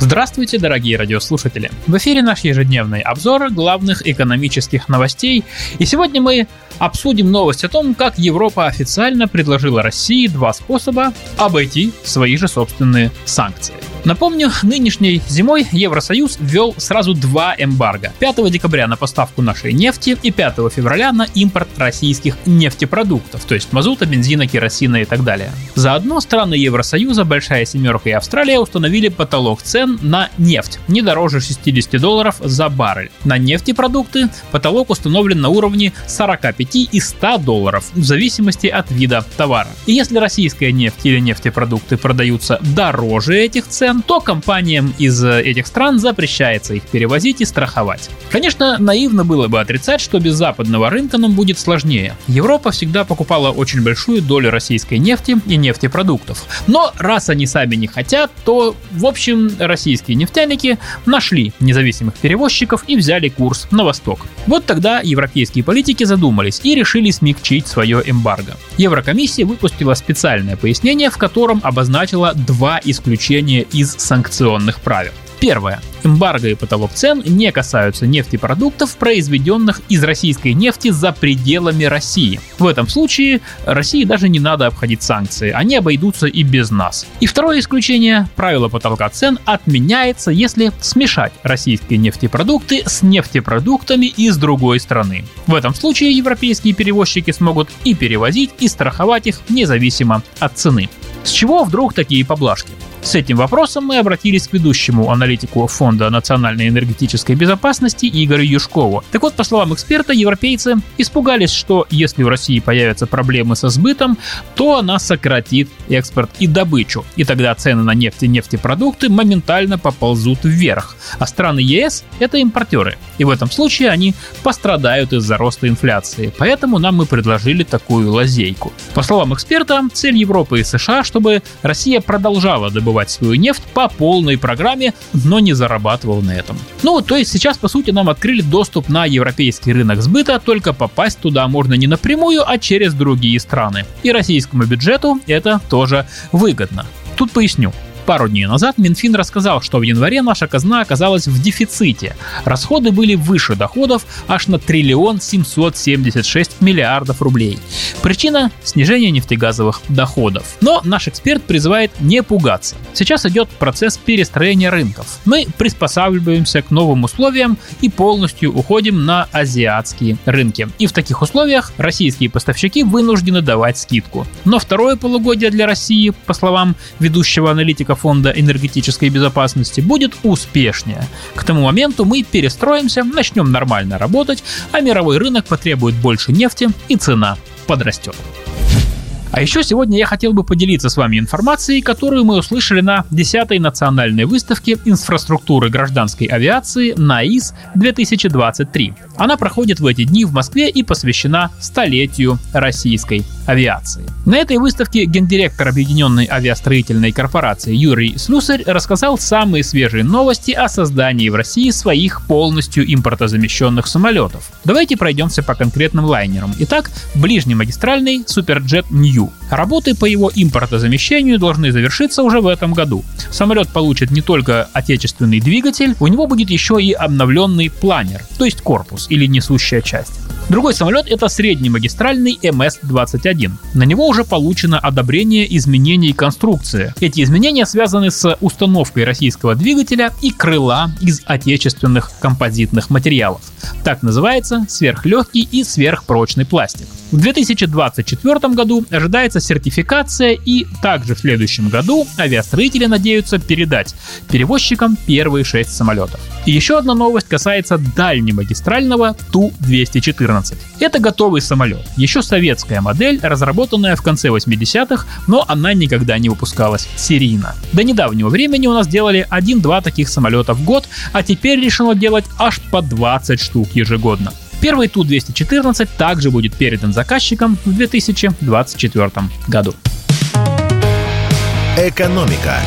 Здравствуйте, дорогие радиослушатели! В эфире наш ежедневный обзор главных экономических новостей. И сегодня мы обсудим новость о том, как Европа официально предложила России два способа обойти свои же собственные санкции. Напомню, нынешней зимой Евросоюз ввел сразу два эмбарго. 5 декабря на поставку нашей нефти и 5 февраля на импорт российских нефтепродуктов, то есть мазута, бензина, керосина и так далее. Заодно страны Евросоюза, Большая Семерка и Австралия установили потолок цен на нефть не дороже 60 долларов за баррель. На нефтепродукты потолок установлен на уровне 45 и 100 долларов в зависимости от вида товара. И если российская нефть или нефтепродукты продаются дороже этих цен, то компаниям из э, этих стран запрещается их перевозить и страховать. Конечно, наивно было бы отрицать, что без западного рынка нам будет сложнее. Европа всегда покупала очень большую долю российской нефти и нефтепродуктов. Но раз они сами не хотят, то, в общем, российские нефтяники нашли независимых перевозчиков и взяли курс на восток. Вот тогда европейские политики задумались и решили смягчить свое эмбарго. Еврокомиссия выпустила специальное пояснение, в котором обозначила два исключения из санкционных правил. Первое. Эмбарго и потолок цен не касаются нефтепродуктов, произведенных из российской нефти за пределами России. В этом случае России даже не надо обходить санкции, они обойдутся и без нас. И второе исключение. Правило потолка цен отменяется, если смешать российские нефтепродукты с нефтепродуктами из другой страны. В этом случае европейские перевозчики смогут и перевозить, и страховать их независимо от цены. С чего вдруг такие поблажки? С этим вопросом мы обратились к ведущему аналитику Фонда национальной энергетической безопасности Игорю Юшкову. Так вот, по словам эксперта, европейцы испугались, что если у России появятся проблемы со сбытом, то она сократит экспорт и добычу, и тогда цены на нефть и нефтепродукты моментально поползут вверх. А страны ЕС — это импортеры, и в этом случае они пострадают из-за роста инфляции. Поэтому нам мы предложили такую лазейку. По словам эксперта, цель Европы и США, чтобы Россия продолжала добывать добывать свою нефть по полной программе, но не зарабатывал на этом. Ну, то есть сейчас, по сути, нам открыли доступ на европейский рынок сбыта, только попасть туда можно не напрямую, а через другие страны. И российскому бюджету это тоже выгодно. Тут поясню. Пару дней назад Минфин рассказал, что в январе наша казна оказалась в дефиците. Расходы были выше доходов аж на триллион 776 миллиардов рублей. Причина – снижение нефтегазовых доходов. Но наш эксперт призывает не пугаться. Сейчас идет процесс перестроения рынков. Мы приспосабливаемся к новым условиям и полностью уходим на азиатские рынки. И в таких условиях российские поставщики вынуждены давать скидку. Но второе полугодие для России, по словам ведущего аналитика Фонда энергетической безопасности будет успешнее. К тому моменту мы перестроимся, начнем нормально работать, а мировой рынок потребует больше нефти и цена подрастет. А еще сегодня я хотел бы поделиться с вами информацией, которую мы услышали на 10-й национальной выставке инфраструктуры гражданской авиации НАИС 2023. Она проходит в эти дни в Москве и посвящена столетию российской авиации. На этой выставке гендиректор Объединенной авиастроительной корпорации Юрий Слюсарь рассказал самые свежие новости о создании в России своих полностью импортозамещенных самолетов. Давайте пройдемся по конкретным лайнерам. Итак, ближнемагистральный Суперджет Нью. Работы по его импортозамещению должны завершиться уже в этом году. Самолет получит не только отечественный двигатель, у него будет еще и обновленный планер, то есть корпус или несущая часть. Другой самолет это среднемагистральный МС-21. На него уже получено одобрение изменений конструкции. Эти изменения связаны с установкой российского двигателя и крыла из отечественных композитных материалов. Так называется сверхлегкий и сверхпрочный пластик. В 2024 году ожидается сертификация и также в следующем году авиастроители надеются передать перевозчикам первые шесть самолетов. И еще одна новость касается дальнемагистрального Ту-214. Это готовый самолет, еще советская модель, разработанная в конце 80-х, но она никогда не выпускалась серийно. До недавнего времени у нас делали 1-2 таких самолета в год, а теперь решено делать аж по 20 штук ежегодно. Первый Ту-214 также будет передан заказчикам в 2024 году. «Экономика»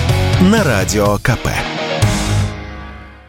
на Радио КП.